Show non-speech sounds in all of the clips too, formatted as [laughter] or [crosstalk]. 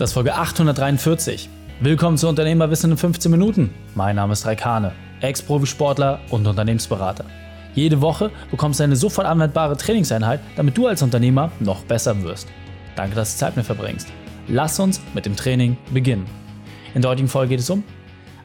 Das ist Folge 843. Willkommen zu Unternehmerwissen in 15 Minuten. Mein Name ist Raikane, Ex-Profisportler und Unternehmensberater. Jede Woche bekommst du eine sofort anwendbare Trainingseinheit, damit du als Unternehmer noch besser wirst. Danke, dass du Zeit mit verbringst. Lass uns mit dem Training beginnen. In der heutigen Folge geht es um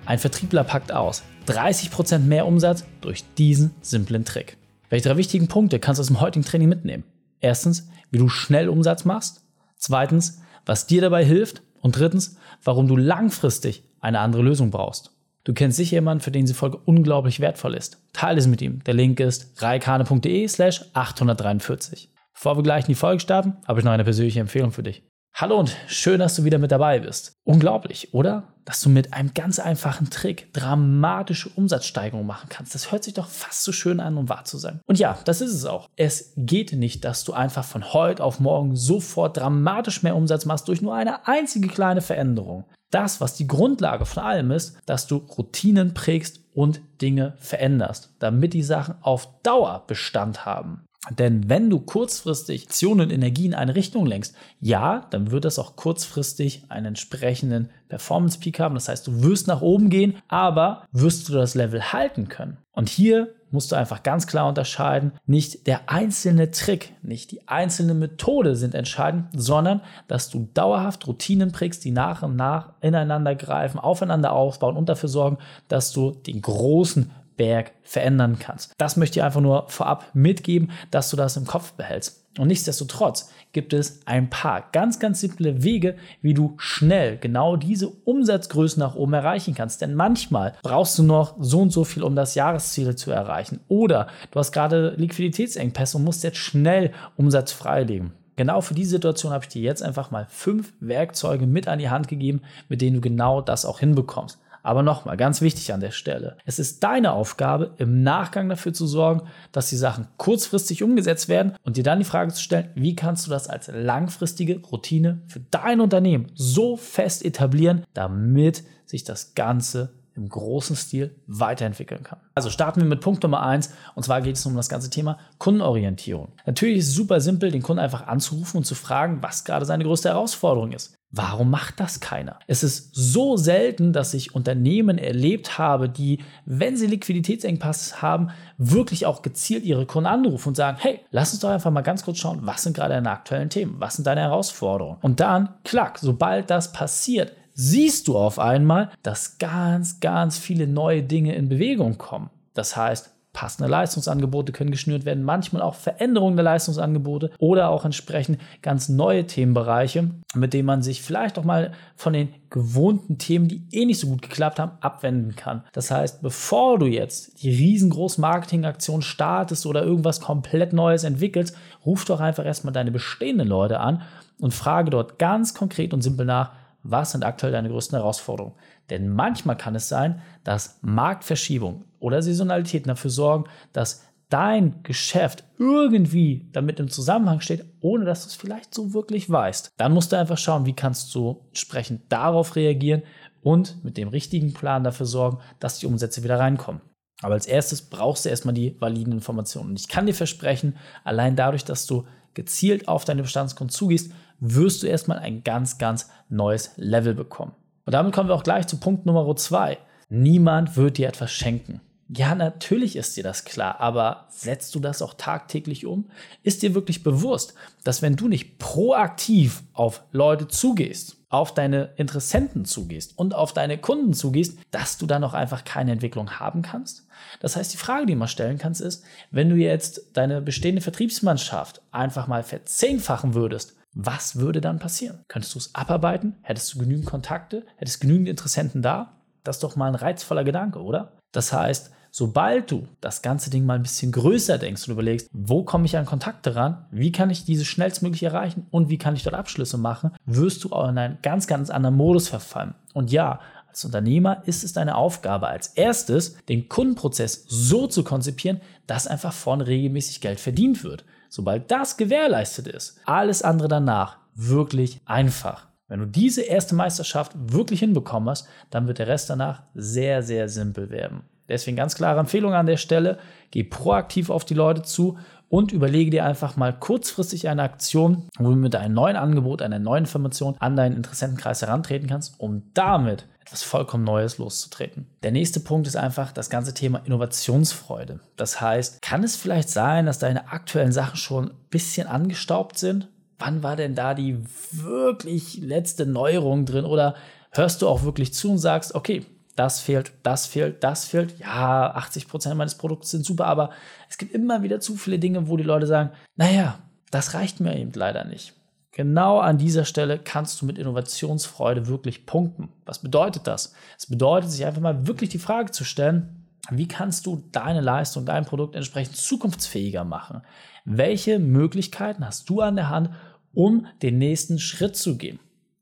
ein Vertriebler packt aus 30% mehr Umsatz durch diesen simplen Trick. Welche drei wichtigen Punkte kannst du aus dem heutigen Training mitnehmen? Erstens, wie du schnell Umsatz machst. Zweitens, was dir dabei hilft. Und drittens, warum du langfristig eine andere Lösung brauchst. Du kennst sicher jemanden, für den diese Folge unglaublich wertvoll ist. Teile es mit ihm. Der Link ist reikane.de slash 843. Bevor wir gleich in die Folge starten, habe ich noch eine persönliche Empfehlung für dich. Hallo und schön, dass du wieder mit dabei bist. Unglaublich, oder? Dass du mit einem ganz einfachen Trick dramatische Umsatzsteigerungen machen kannst. Das hört sich doch fast so schön an, um wahr zu sein. Und ja, das ist es auch. Es geht nicht, dass du einfach von heute auf morgen sofort dramatisch mehr Umsatz machst durch nur eine einzige kleine Veränderung. Das, was die Grundlage von allem ist, dass du Routinen prägst und Dinge veränderst, damit die Sachen auf Dauer Bestand haben. Denn wenn du kurzfristig Aktionen und Energie in eine Richtung lenkst, ja, dann wird das auch kurzfristig einen entsprechenden Performance Peak haben. Das heißt, du wirst nach oben gehen, aber wirst du das Level halten können? Und hier musst du einfach ganz klar unterscheiden, nicht der einzelne Trick, nicht die einzelne Methode sind entscheidend, sondern dass du dauerhaft Routinen prägst, die nach und nach ineinander greifen, aufeinander aufbauen und dafür sorgen, dass du den großen Berg verändern kannst. Das möchte ich einfach nur vorab mitgeben, dass du das im Kopf behältst. Und nichtsdestotrotz gibt es ein paar ganz, ganz simple Wege, wie du schnell genau diese Umsatzgrößen nach oben erreichen kannst. Denn manchmal brauchst du noch so und so viel, um das Jahresziel zu erreichen. Oder du hast gerade Liquiditätsengpässe und musst jetzt schnell Umsatz freilegen. Genau für diese Situation habe ich dir jetzt einfach mal fünf Werkzeuge mit an die Hand gegeben, mit denen du genau das auch hinbekommst. Aber nochmal, ganz wichtig an der Stelle. Es ist deine Aufgabe, im Nachgang dafür zu sorgen, dass die Sachen kurzfristig umgesetzt werden und dir dann die Frage zu stellen, wie kannst du das als langfristige Routine für dein Unternehmen so fest etablieren, damit sich das Ganze im großen Stil weiterentwickeln kann. Also starten wir mit Punkt Nummer eins und zwar geht es um das ganze Thema Kundenorientierung. Natürlich ist es super simpel, den Kunden einfach anzurufen und zu fragen, was gerade seine größte Herausforderung ist. Warum macht das keiner? Es ist so selten, dass ich Unternehmen erlebt habe, die, wenn sie Liquiditätsengpass haben, wirklich auch gezielt ihre Kunden anrufen und sagen, hey, lass uns doch einfach mal ganz kurz schauen, was sind gerade deine aktuellen Themen, was sind deine Herausforderungen? Und dann, klack, sobald das passiert, siehst du auf einmal, dass ganz, ganz viele neue Dinge in Bewegung kommen. Das heißt, passende Leistungsangebote können geschnürt werden, manchmal auch Veränderungen der Leistungsangebote oder auch entsprechend ganz neue Themenbereiche, mit denen man sich vielleicht auch mal von den gewohnten Themen, die eh nicht so gut geklappt haben, abwenden kann. Das heißt, bevor du jetzt die riesengroße Marketingaktion startest oder irgendwas komplett Neues entwickelst, ruf doch einfach erstmal deine bestehenden Leute an und frage dort ganz konkret und simpel nach, was sind aktuell deine größten Herausforderungen? Denn manchmal kann es sein, dass Marktverschiebung oder Saisonalitäten dafür sorgen, dass dein Geschäft irgendwie damit im Zusammenhang steht, ohne dass du es vielleicht so wirklich weißt. Dann musst du einfach schauen, wie kannst du entsprechend darauf reagieren und mit dem richtigen Plan dafür sorgen, dass die Umsätze wieder reinkommen. Aber als erstes brauchst du erstmal die validen Informationen. Und ich kann dir versprechen, allein dadurch, dass du gezielt auf deine Bestandskunden zugehst, wirst du erstmal ein ganz, ganz neues Level bekommen. Und damit kommen wir auch gleich zu Punkt Nummer zwei. Niemand wird dir etwas schenken. Ja, natürlich ist dir das klar, aber setzt du das auch tagtäglich um? Ist dir wirklich bewusst, dass wenn du nicht proaktiv auf Leute zugehst, auf deine Interessenten zugehst und auf deine Kunden zugehst, dass du dann auch einfach keine Entwicklung haben kannst? Das heißt, die Frage, die du mal stellen kannst, ist, wenn du jetzt deine bestehende Vertriebsmannschaft einfach mal verzehnfachen würdest, was würde dann passieren? Könntest du es abarbeiten? Hättest du genügend Kontakte? Hättest du genügend Interessenten da? Das ist doch mal ein reizvoller Gedanke, oder? Das heißt, sobald du das ganze Ding mal ein bisschen größer denkst und überlegst, wo komme ich an Kontakte ran, wie kann ich diese schnellstmöglich erreichen und wie kann ich dort Abschlüsse machen, wirst du auch in einen ganz, ganz anderen Modus verfallen. Und ja, als Unternehmer ist es deine Aufgabe, als erstes den Kundenprozess so zu konzipieren, dass einfach vorne regelmäßig Geld verdient wird. Sobald das gewährleistet ist, alles andere danach wirklich einfach. Wenn du diese erste Meisterschaft wirklich hinbekommen hast, dann wird der Rest danach sehr, sehr simpel werden. Deswegen ganz klare Empfehlung an der Stelle, geh proaktiv auf die Leute zu und überlege dir einfach mal kurzfristig eine Aktion, wo du mit einem neuen Angebot, einer neuen Information an deinen Interessentenkreis herantreten kannst, um damit etwas vollkommen Neues loszutreten. Der nächste Punkt ist einfach das ganze Thema Innovationsfreude. Das heißt, kann es vielleicht sein, dass deine aktuellen Sachen schon ein bisschen angestaubt sind? Wann war denn da die wirklich letzte Neuerung drin? Oder hörst du auch wirklich zu und sagst, okay, das fehlt, das fehlt, das fehlt. Ja, 80 Prozent meines Produkts sind super, aber es gibt immer wieder zu viele Dinge, wo die Leute sagen, naja, das reicht mir eben leider nicht. Genau an dieser Stelle kannst du mit Innovationsfreude wirklich punkten. Was bedeutet das? Es bedeutet, sich einfach mal wirklich die Frage zu stellen, wie kannst du deine Leistung, dein Produkt entsprechend zukunftsfähiger machen? Welche Möglichkeiten hast du an der Hand, um den nächsten Schritt zu gehen?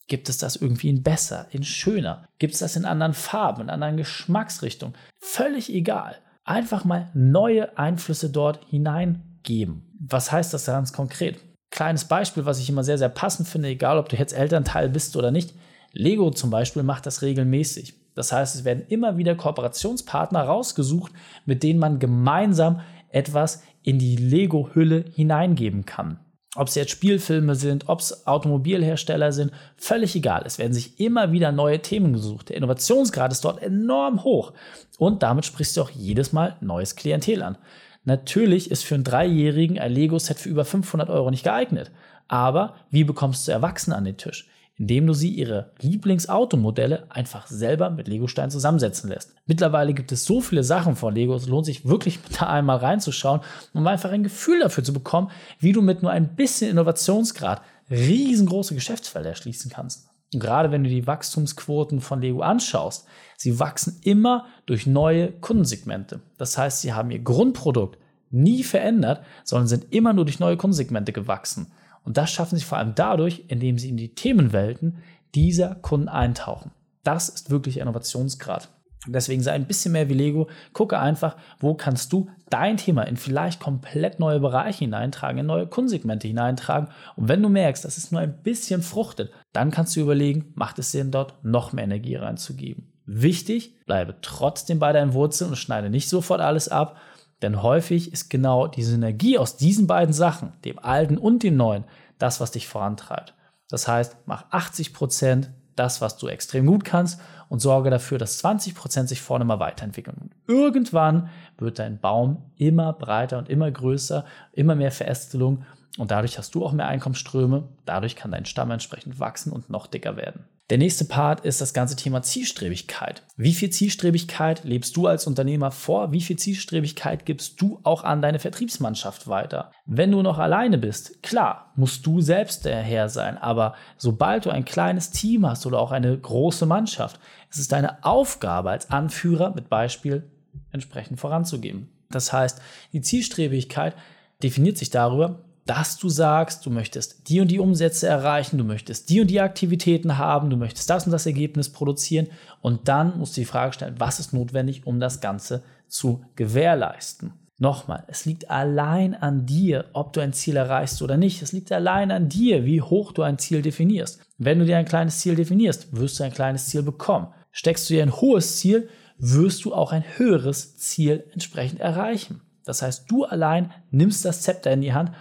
Gibt es das irgendwie in besser, in schöner? Gibt es das in anderen Farben, in anderen Geschmacksrichtungen? Völlig egal. Einfach mal neue Einflüsse dort hineingeben. Was heißt das ganz konkret? Kleines Beispiel, was ich immer sehr, sehr passend finde, egal ob du jetzt Elternteil bist oder nicht. Lego zum Beispiel macht das regelmäßig. Das heißt, es werden immer wieder Kooperationspartner rausgesucht, mit denen man gemeinsam etwas in die Lego-Hülle hineingeben kann. Ob es jetzt Spielfilme sind, ob es Automobilhersteller sind, völlig egal. Es werden sich immer wieder neue Themen gesucht. Der Innovationsgrad ist dort enorm hoch. Und damit sprichst du auch jedes Mal neues Klientel an. Natürlich ist für einen Dreijährigen ein Lego-Set für über 500 Euro nicht geeignet. Aber wie bekommst du Erwachsene an den Tisch? Indem du sie ihre Lieblingsautomodelle einfach selber mit Legosteinen zusammensetzen lässt. Mittlerweile gibt es so viele Sachen von Lego, es lohnt sich wirklich [laughs] da einmal reinzuschauen, um einfach ein Gefühl dafür zu bekommen, wie du mit nur ein bisschen Innovationsgrad riesengroße Geschäftsfelder erschließen kannst. Und gerade wenn du die Wachstumsquoten von Lego anschaust, sie wachsen immer durch neue Kundensegmente. Das heißt, sie haben ihr Grundprodukt nie verändert, sondern sind immer nur durch neue Kundensegmente gewachsen. Und das schaffen sie vor allem dadurch, indem sie in die Themenwelten dieser Kunden eintauchen. Das ist wirklich Innovationsgrad. Deswegen sei ein bisschen mehr wie Lego. Gucke einfach, wo kannst du dein Thema in vielleicht komplett neue Bereiche hineintragen, in neue Kundensegmente hineintragen. Und wenn du merkst, dass es nur ein bisschen fruchtet, dann kannst du überlegen, macht es Sinn, dort noch mehr Energie reinzugeben. Wichtig, bleibe trotzdem bei deinen Wurzeln und schneide nicht sofort alles ab, denn häufig ist genau die Synergie aus diesen beiden Sachen, dem Alten und dem Neuen, das, was dich vorantreibt. Das heißt, mach 80 Prozent das, was du extrem gut kannst und sorge dafür, dass 20 Prozent sich vorne mal weiterentwickeln. Und irgendwann wird dein Baum immer breiter und immer größer, immer mehr Verästelung und dadurch hast du auch mehr Einkommensströme. Dadurch kann dein Stamm entsprechend wachsen und noch dicker werden. Der nächste Part ist das ganze Thema Zielstrebigkeit. Wie viel Zielstrebigkeit lebst du als Unternehmer vor? Wie viel Zielstrebigkeit gibst du auch an deine Vertriebsmannschaft weiter? Wenn du noch alleine bist, klar, musst du selbst der Herr sein. Aber sobald du ein kleines Team hast oder auch eine große Mannschaft, ist es deine Aufgabe als Anführer mit Beispiel entsprechend voranzugeben. Das heißt, die Zielstrebigkeit definiert sich darüber, dass du sagst, du möchtest die und die Umsätze erreichen, du möchtest die und die Aktivitäten haben, du möchtest das und das Ergebnis produzieren und dann musst du die Frage stellen, was ist notwendig, um das Ganze zu gewährleisten. Nochmal, es liegt allein an dir, ob du ein Ziel erreichst oder nicht. Es liegt allein an dir, wie hoch du ein Ziel definierst. Wenn du dir ein kleines Ziel definierst, wirst du ein kleines Ziel bekommen. Steckst du dir ein hohes Ziel, wirst du auch ein höheres Ziel entsprechend erreichen. Das heißt, du allein nimmst das Zepter in die Hand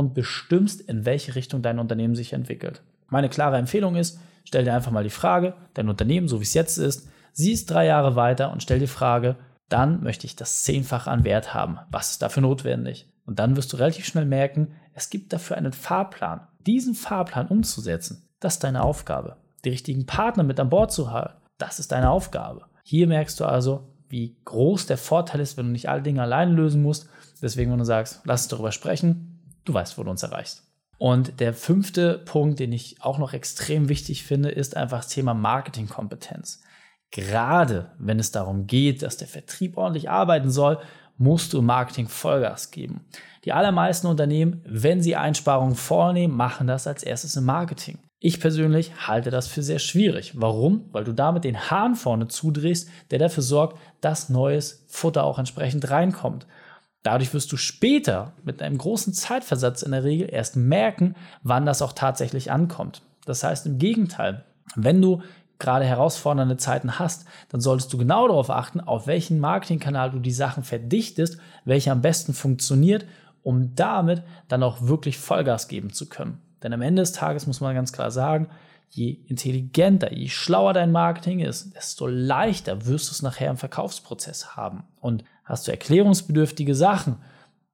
und bestimmst, in welche Richtung dein Unternehmen sich entwickelt. Meine klare Empfehlung ist, stell dir einfach mal die Frage, dein Unternehmen, so wie es jetzt ist, siehst drei Jahre weiter und stell die Frage, dann möchte ich das zehnfach an Wert haben. Was ist dafür notwendig? Und dann wirst du relativ schnell merken, es gibt dafür einen Fahrplan. Diesen Fahrplan umzusetzen, das ist deine Aufgabe. Die richtigen Partner mit an Bord zu halten, das ist deine Aufgabe. Hier merkst du also, wie groß der Vorteil ist, wenn du nicht alle Dinge allein lösen musst. Deswegen, wenn du sagst, lass uns darüber sprechen, du weißt, wo du uns erreichst. Und der fünfte Punkt, den ich auch noch extrem wichtig finde, ist einfach das Thema Marketingkompetenz. Gerade wenn es darum geht, dass der Vertrieb ordentlich arbeiten soll, musst du Marketing Vollgas geben. Die allermeisten Unternehmen, wenn sie Einsparungen vornehmen, machen das als erstes im Marketing. Ich persönlich halte das für sehr schwierig. Warum? Weil du damit den Hahn vorne zudrehst, der dafür sorgt, dass neues Futter auch entsprechend reinkommt. Dadurch wirst du später mit einem großen Zeitversatz in der Regel erst merken, wann das auch tatsächlich ankommt. Das heißt im Gegenteil, wenn du gerade herausfordernde Zeiten hast, dann solltest du genau darauf achten, auf welchen Marketingkanal du die Sachen verdichtest, welcher am besten funktioniert um damit dann auch wirklich Vollgas geben zu können. Denn am Ende des Tages muss man ganz klar sagen, je intelligenter, je schlauer dein Marketing ist, desto leichter wirst du es nachher im Verkaufsprozess haben. Und hast du erklärungsbedürftige Sachen,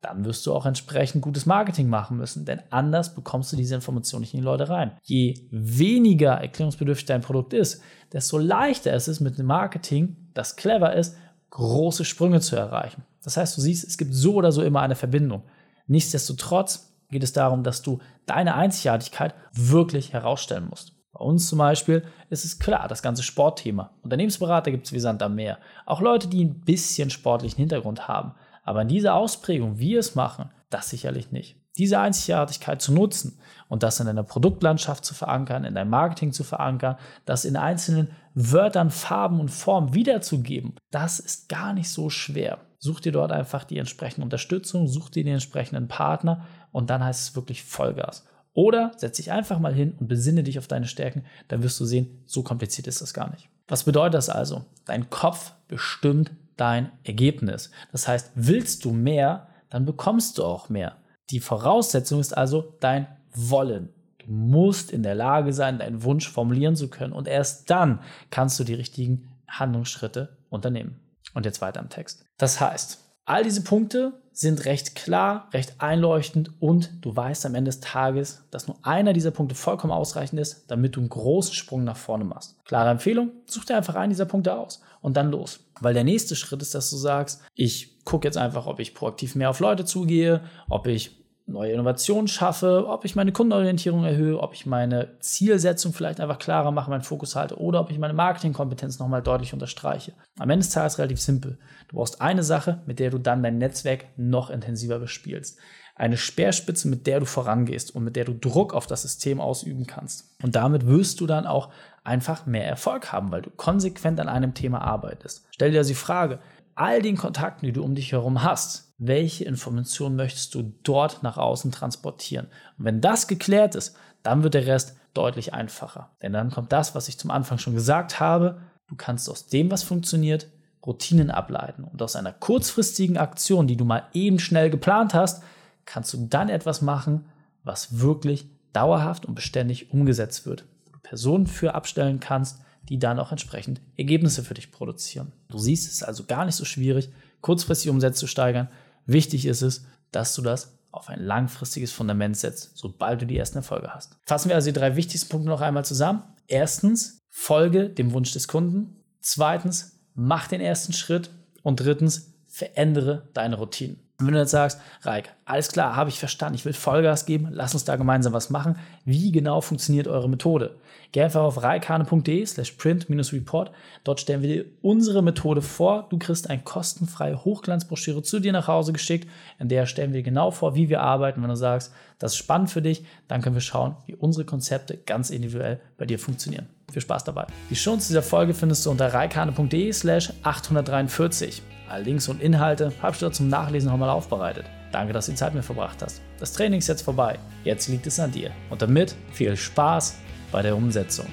dann wirst du auch entsprechend gutes Marketing machen müssen, denn anders bekommst du diese Information nicht in die Leute rein. Je weniger erklärungsbedürftig dein Produkt ist, desto leichter ist es mit dem Marketing, das clever ist, große Sprünge zu erreichen. Das heißt, du siehst, es gibt so oder so immer eine Verbindung. Nichtsdestotrotz geht es darum, dass du deine Einzigartigkeit wirklich herausstellen musst. Bei uns zum Beispiel ist es klar, das ganze Sportthema. Unternehmensberater gibt es wie Sand am Meer. Auch Leute, die ein bisschen sportlichen Hintergrund haben. Aber in dieser Ausprägung, wie wir es machen, das sicherlich nicht. Diese Einzigartigkeit zu nutzen und das in deiner Produktlandschaft zu verankern, in deinem Marketing zu verankern, das in einzelnen Wörtern, Farben und Formen wiederzugeben, das ist gar nicht so schwer. Such dir dort einfach die entsprechende Unterstützung, such dir den entsprechenden Partner und dann heißt es wirklich Vollgas. Oder setz dich einfach mal hin und besinne dich auf deine Stärken, dann wirst du sehen, so kompliziert ist das gar nicht. Was bedeutet das also? Dein Kopf bestimmt dein Ergebnis. Das heißt, willst du mehr, dann bekommst du auch mehr. Die Voraussetzung ist also dein Wollen. Du musst in der Lage sein, deinen Wunsch formulieren zu können und erst dann kannst du die richtigen Handlungsschritte unternehmen. Und jetzt weiter im Text. Das heißt, all diese Punkte sind recht klar, recht einleuchtend und du weißt am Ende des Tages, dass nur einer dieser Punkte vollkommen ausreichend ist, damit du einen großen Sprung nach vorne machst. Klare Empfehlung, such dir einfach einen dieser Punkte aus und dann los. Weil der nächste Schritt ist, dass du sagst, ich gucke jetzt einfach, ob ich proaktiv mehr auf Leute zugehe, ob ich neue Innovationen schaffe, ob ich meine Kundenorientierung erhöhe, ob ich meine Zielsetzung vielleicht einfach klarer mache, meinen Fokus halte oder ob ich meine Marketingkompetenz nochmal deutlich unterstreiche. Am Ende des Tages relativ simpel. Du brauchst eine Sache, mit der du dann dein Netzwerk noch intensiver bespielst. Eine Speerspitze, mit der du vorangehst und mit der du Druck auf das System ausüben kannst. Und damit wirst du dann auch einfach mehr Erfolg haben, weil du konsequent an einem Thema arbeitest. Stell dir also die Frage, all den Kontakten, die du um dich herum hast, welche Informationen möchtest du dort nach außen transportieren. Und wenn das geklärt ist, dann wird der Rest deutlich einfacher. Denn dann kommt das, was ich zum Anfang schon gesagt habe. Du kannst aus dem, was funktioniert, Routinen ableiten. Und aus einer kurzfristigen Aktion, die du mal eben schnell geplant hast, kannst du dann etwas machen, was wirklich dauerhaft und beständig umgesetzt wird. Wo du Personen für abstellen kannst, die dann auch entsprechend Ergebnisse für dich produzieren. Du siehst, es ist also gar nicht so schwierig, kurzfristig Umsätze zu steigern. Wichtig ist es, dass du das auf ein langfristiges Fundament setzt, sobald du die ersten Erfolge hast. Fassen wir also die drei wichtigsten Punkte noch einmal zusammen. Erstens, folge dem Wunsch des Kunden. Zweitens, mach den ersten Schritt. Und drittens, verändere deine Routinen. Wenn du jetzt sagst, Reik, alles klar, habe ich verstanden, ich will Vollgas geben, lass uns da gemeinsam was machen. Wie genau funktioniert eure Methode? Geh einfach auf reikane.de slash print-report. Dort stellen wir dir unsere Methode vor. Du kriegst eine kostenfreie Hochglanzbroschüre zu dir nach Hause geschickt. In der stellen wir genau vor, wie wir arbeiten. Wenn du sagst, das ist spannend für dich, dann können wir schauen, wie unsere Konzepte ganz individuell bei dir funktionieren. Viel Spaß dabei. Die Shows dieser Folge findest du unter reikane.de slash 843. All Links und Inhalte habe ich dort zum Nachlesen nochmal aufbereitet. Danke, dass du die Zeit mit mir verbracht hast. Das Training ist jetzt vorbei. Jetzt liegt es an dir. Und damit viel Spaß bei der Umsetzung.